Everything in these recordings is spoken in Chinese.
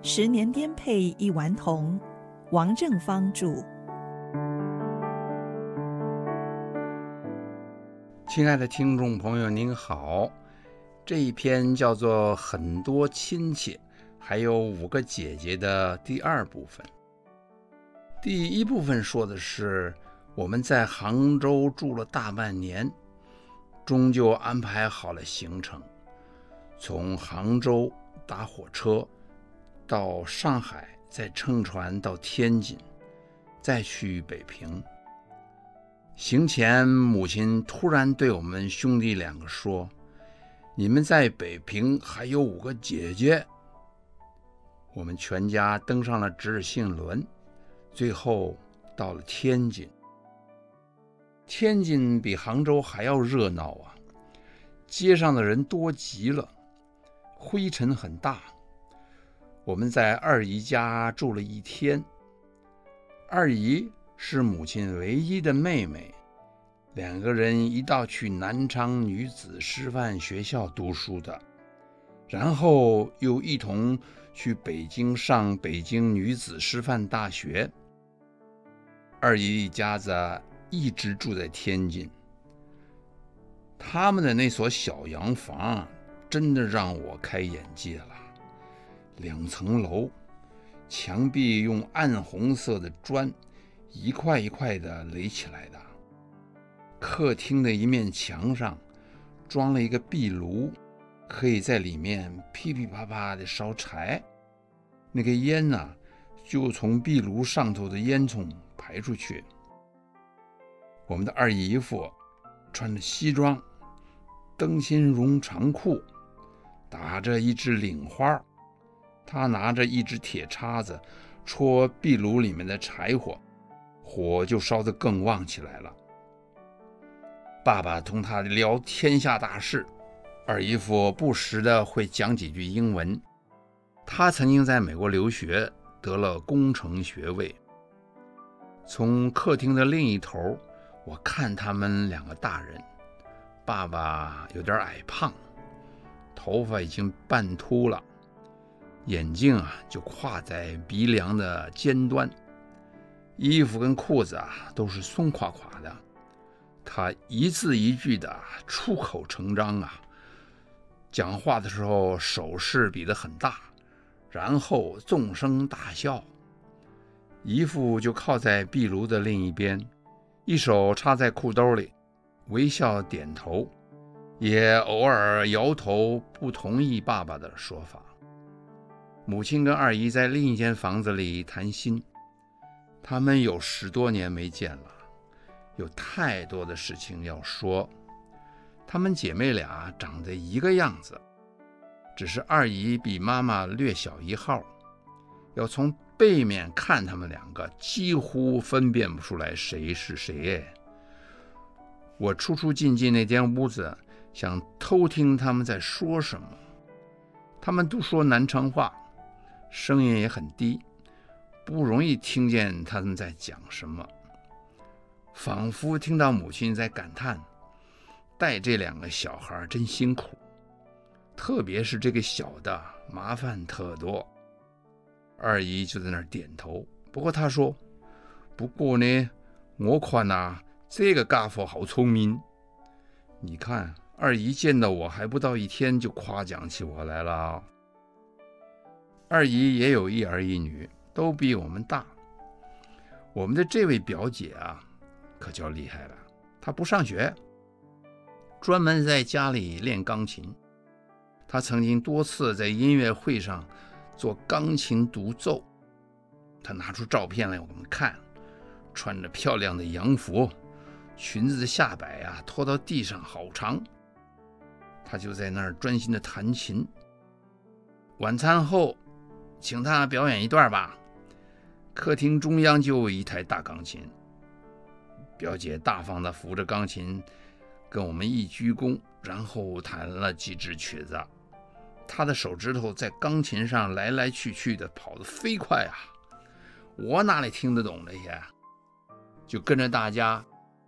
十年颠沛一顽童，王正芳著。亲爱的听众朋友，您好。这一篇叫做《很多亲戚还有五个姐姐》的第二部分。第一部分说的是我们在杭州住了大半年，终究安排好了行程，从杭州搭火车。到上海，再乘船到天津，再去北平。行前，母亲突然对我们兄弟两个说：“你们在北平还有五个姐姐。”我们全家登上了直信轮，最后到了天津。天津比杭州还要热闹啊！街上的人多极了，灰尘很大。我们在二姨家住了一天。二姨是母亲唯一的妹妹，两个人一道去南昌女子师范学校读书的，然后又一同去北京上北京女子师范大学。二姨一家子一直住在天津。他们的那所小洋房，真的让我开眼界了。两层楼，墙壁用暗红色的砖一块一块的垒起来的。客厅的一面墙上装了一个壁炉，可以在里面噼噼啪啪的烧柴。那个烟呢，就从壁炉上头的烟囱排出去。我们的二姨夫穿着西装，灯芯绒长裤，打着一只领花。他拿着一只铁叉子，戳壁炉里面的柴火，火就烧得更旺起来了。爸爸同他聊天下大事，二姨夫不时的会讲几句英文。他曾经在美国留学，得了工程学位。从客厅的另一头，我看他们两个大人，爸爸有点矮胖，头发已经半秃了。眼镜啊，就挎在鼻梁的尖端，衣服跟裤子啊都是松垮垮的。他一字一句的出口成章啊，讲话的时候手势比得很大，然后纵声大笑。姨父就靠在壁炉的另一边，一手插在裤兜里，微笑点头，也偶尔摇头不同意爸爸的说法。母亲跟二姨在另一间房子里谈心，他们有十多年没见了，有太多的事情要说。她们姐妹俩长得一个样子，只是二姨比妈妈略小一号，要从背面看她们两个，几乎分辨不出来谁是谁。我出出进进那间屋子，想偷听他们在说什么。他们都说南昌话。声音也很低，不容易听见他们在讲什么，仿佛听到母亲在感叹：“带这两个小孩真辛苦，特别是这个小的，麻烦特多。”二姨就在那儿点头。不过她说：“不过呢，我看呐，这个家伙好聪明。你看，二姨见到我还不到一天，就夸奖起我来了。”二姨也有一儿一女，都比我们大。我们的这位表姐啊，可叫厉害了。她不上学，专门在家里练钢琴。她曾经多次在音乐会上做钢琴独奏。她拿出照片来我们看，穿着漂亮的洋服，裙子的下摆啊拖到地上好长。她就在那儿专心的弹琴。晚餐后。请他表演一段吧。客厅中央就有一台大钢琴，表姐大方地扶着钢琴，跟我们一鞠躬，然后弹了几支曲子。她的手指头在钢琴上来来去去的跑得飞快啊！我哪里听得懂那些？就跟着大家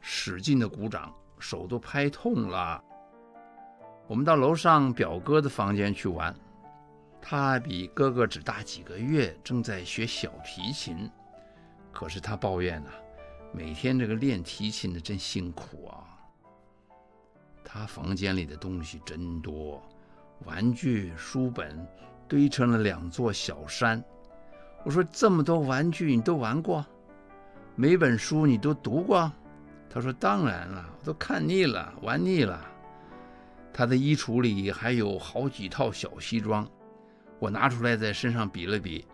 使劲的鼓掌，手都拍痛了。我们到楼上表哥的房间去玩。他比哥哥只大几个月，正在学小提琴。可是他抱怨呐、啊，每天这个练提琴的真辛苦啊。他房间里的东西真多，玩具、书本堆成了两座小山。我说这么多玩具你都玩过？每本书你都读过？他说当然了，我都看腻了，玩腻了。他的衣橱里还有好几套小西装，我拿出来在身上比了比。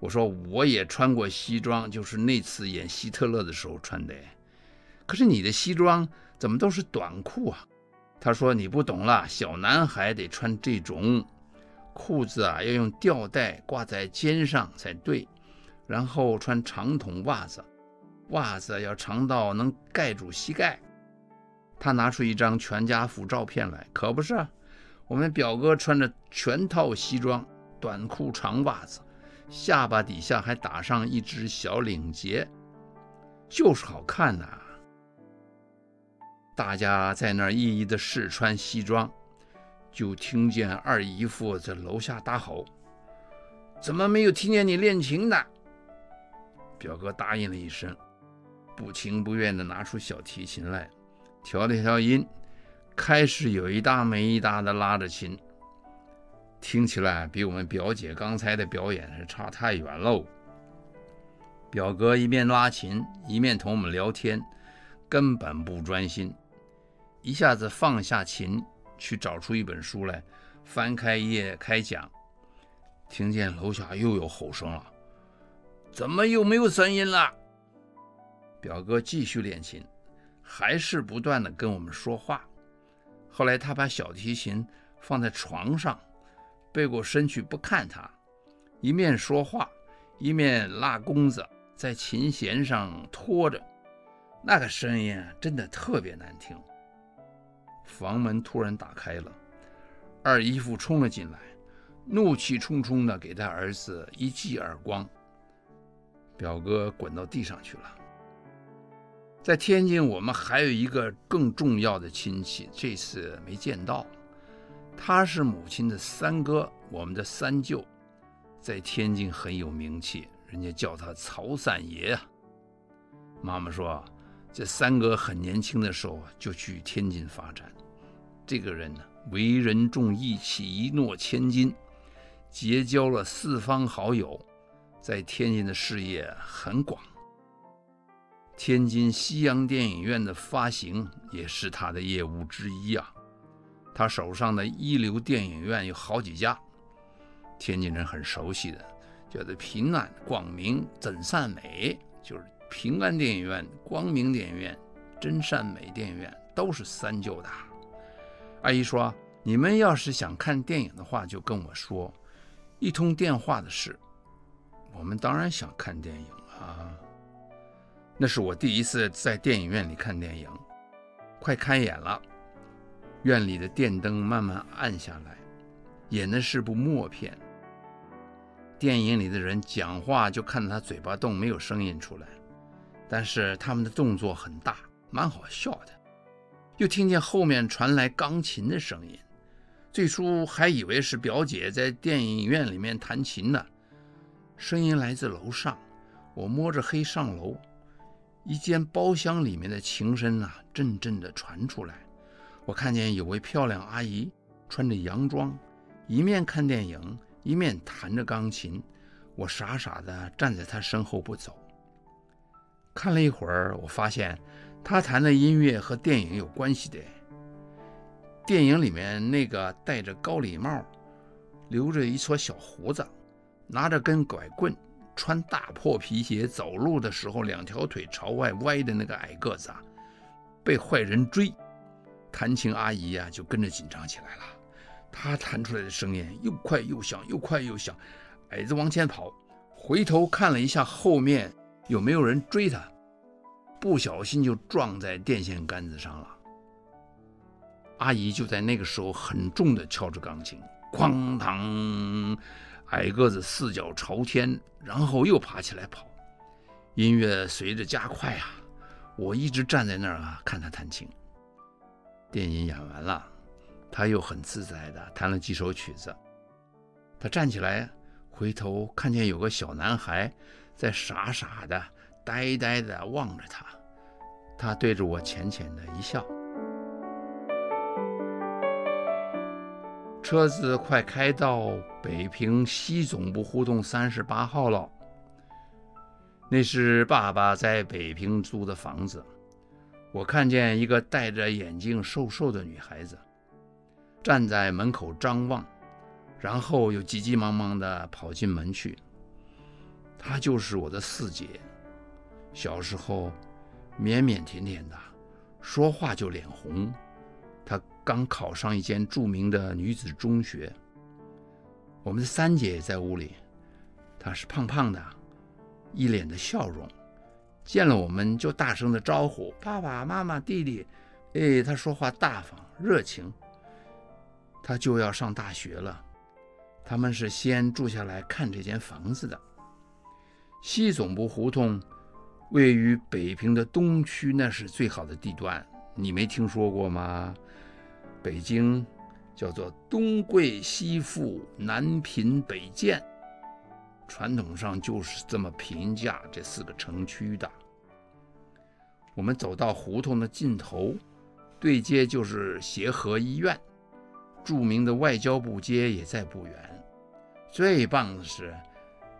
我说我也穿过西装，就是那次演希特勒的时候穿的。可是你的西装怎么都是短裤啊？他说你不懂了，小男孩得穿这种裤子啊，要用吊带挂在肩上才对，然后穿长筒袜子，袜子要长到能盖住膝盖。他拿出一张全家福照片来，可不是啊，我们表哥穿着全套西装，短裤长袜子，下巴底下还打上一只小领结，就是好看呐。大家在那儿一一的试穿西装，就听见二姨夫在楼下大吼：“怎么没有听见你练琴呢？”表哥答应了一声，不情不愿地拿出小提琴来。调了调音，开始有一搭没一搭的拉着琴，听起来比我们表姐刚才的表演是差太远喽。表哥一面拉琴，一面同我们聊天，根本不专心。一下子放下琴，去找出一本书来，翻开一页开讲。听见楼下又有吼声了：“怎么又没有声音了？”表哥继续练琴。还是不断的跟我们说话。后来他把小提琴放在床上，背过身去不看他，一面说话，一面拉弓子，在琴弦上拖着，那个声音啊，真的特别难听。房门突然打开了，二姨夫冲了进来，怒气冲冲地给他儿子一记耳光，表哥滚到地上去了。在天津，我们还有一个更重要的亲戚，这次没见到。他是母亲的三哥，我们的三舅，在天津很有名气，人家叫他曹三爷啊。妈妈说，这三哥很年轻的时候就去天津发展。这个人呢，为人重义气，一诺千金，结交了四方好友，在天津的事业很广。天津西洋电影院的发行也是他的业务之一啊。他手上的一流电影院有好几家，天津人很熟悉的，叫做平安、光明、真善美，就是平安电影院、光明电影院、真善美电影院都是三舅的。阿姨说：“你们要是想看电影的话，就跟我说，一通电话的事。我们当然想看电影啊。”那是我第一次在电影院里看电影，快开演了，院里的电灯慢慢暗下来，演的是部默片。电影里的人讲话就看到他嘴巴动，没有声音出来，但是他们的动作很大，蛮好笑的。又听见后面传来钢琴的声音，最初还以为是表姐在电影院里面弹琴呢。声音来自楼上，我摸着黑上楼。一间包厢里面的琴声啊，阵阵的传出来。我看见有位漂亮阿姨穿着洋装，一面看电影，一面弹着钢琴。我傻傻的站在她身后不走。看了一会儿，我发现她弹的音乐和电影有关系的。电影里面那个戴着高礼帽、留着一撮小胡子、拿着根拐棍。穿大破皮鞋走路的时候，两条腿朝外歪的那个矮个子啊，被坏人追，弹琴阿姨呀、啊、就跟着紧张起来了。她弹出来的声音又快又响，又快又响。矮子往前跑，回头看了一下后面有没有人追他，不小心就撞在电线杆子上了。阿姨就在那个时候很重的敲着钢琴，哐当。矮个子四脚朝天，然后又爬起来跑。音乐随着加快啊，我一直站在那儿啊，看他弹琴。电影演完了，他又很自在的弹了几首曲子。他站起来，回头看见有个小男孩在傻傻的、呆呆的望着他。他对着我浅浅的一笑。车子快开到北平西总部胡同三十八号了。那是爸爸在北平租的房子。我看见一个戴着眼镜、瘦瘦的女孩子站在门口张望，然后又急急忙忙地跑进门去。她就是我的四姐。小时候腼腼腆腆的，说话就脸红。刚考上一间著名的女子中学。我们的三姐也在屋里，她是胖胖的。一脸的笑容，见了我们就大声的招呼爸爸妈妈弟弟。哎，她说话大方热情。她就要上大学了。他们是先住下来看这间房子的。西总部胡同位于北平的东区，那是最好的地段。你没听说过吗？北京叫做东贵西富，南贫北贱。传统上就是这么评价这四个城区的。我们走到胡同的尽头，对街就是协和医院，著名的外交部街也在不远。最棒的是，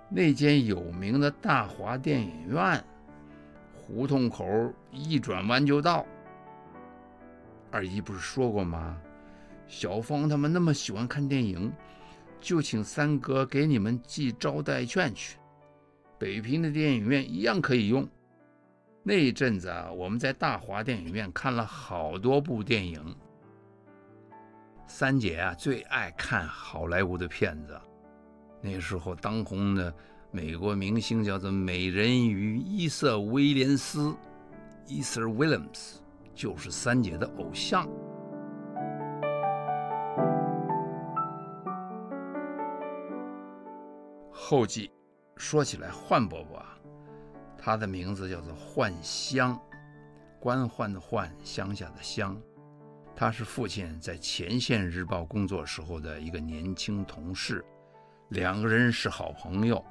那间有名的大华电影院，胡同口一转弯就到。二姨不是说过吗？小芳他们那么喜欢看电影。就请三哥给你们寄招待券去，北平的电影院一样可以用。那一阵子啊，我们在大华电影院看了好多部电影。三姐啊，最爱看好莱坞的片子。那时候当红的美国明星叫做美人鱼伊瑟威廉斯 （Ether Williams），就是三姐的偶像。后记说起来，焕伯伯啊，他的名字叫做焕香，官宦的宦，乡下的乡。他是父亲在前线日报工作时候的一个年轻同事，两个人是好朋友。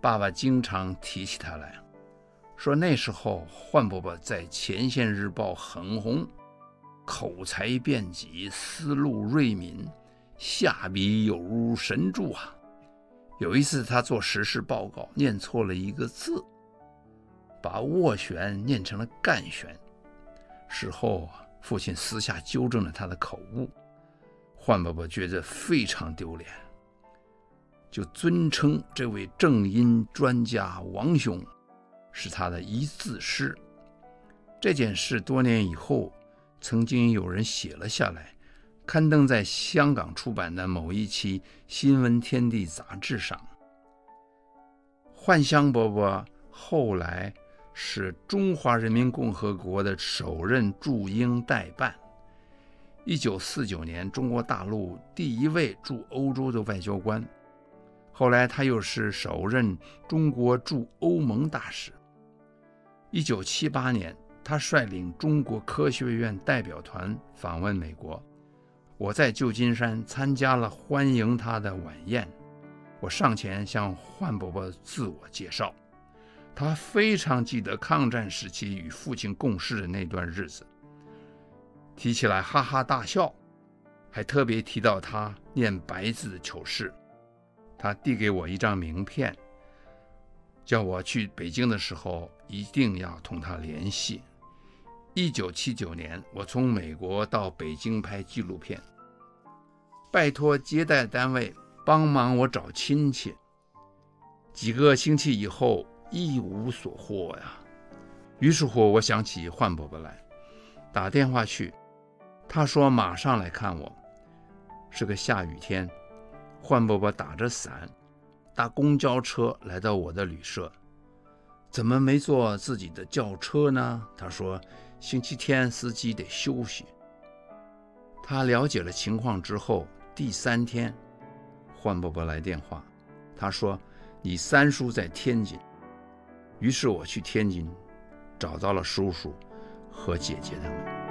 爸爸经常提起他来，说那时候唤伯伯在前线日报很红，口才辩捷，思路锐敏，下笔有如神助啊。有一次，他做时事报告，念错了一个字，把斡旋念成了干旋。事后，父亲私下纠正了他的口误，唤伯伯觉得非常丢脸，就尊称这位正音专家王兄是他的一字诗。这件事多年以后，曾经有人写了下来。刊登在香港出版的某一期《新闻天地》杂志上。幻香伯伯后来是中华人民共和国的首任驻英代办，一九四九年中国大陆第一位驻欧洲的外交官。后来他又是首任中国驻欧盟大使。一九七八年，他率领中国科学院代表团访问美国。我在旧金山参加了欢迎他的晚宴，我上前向唤伯伯自我介绍，他非常记得抗战时期与父亲共事的那段日子，提起来哈哈大笑，还特别提到他念白字的糗事。他递给我一张名片，叫我去北京的时候一定要同他联系。一九七九年，我从美国到北京拍纪录片。拜托接待单位帮忙我找亲戚，几个星期以后一无所获呀。于是乎，我想起唤伯伯来，打电话去，他说马上来看我。是个下雨天，唤伯伯打着伞，搭公交车来到我的旅社。怎么没坐自己的轿车呢？他说星期天司机得休息。他了解了情况之后。第三天，唤伯伯来电话，他说：“你三叔在天津。”于是我去天津，找到了叔叔和姐姐他们。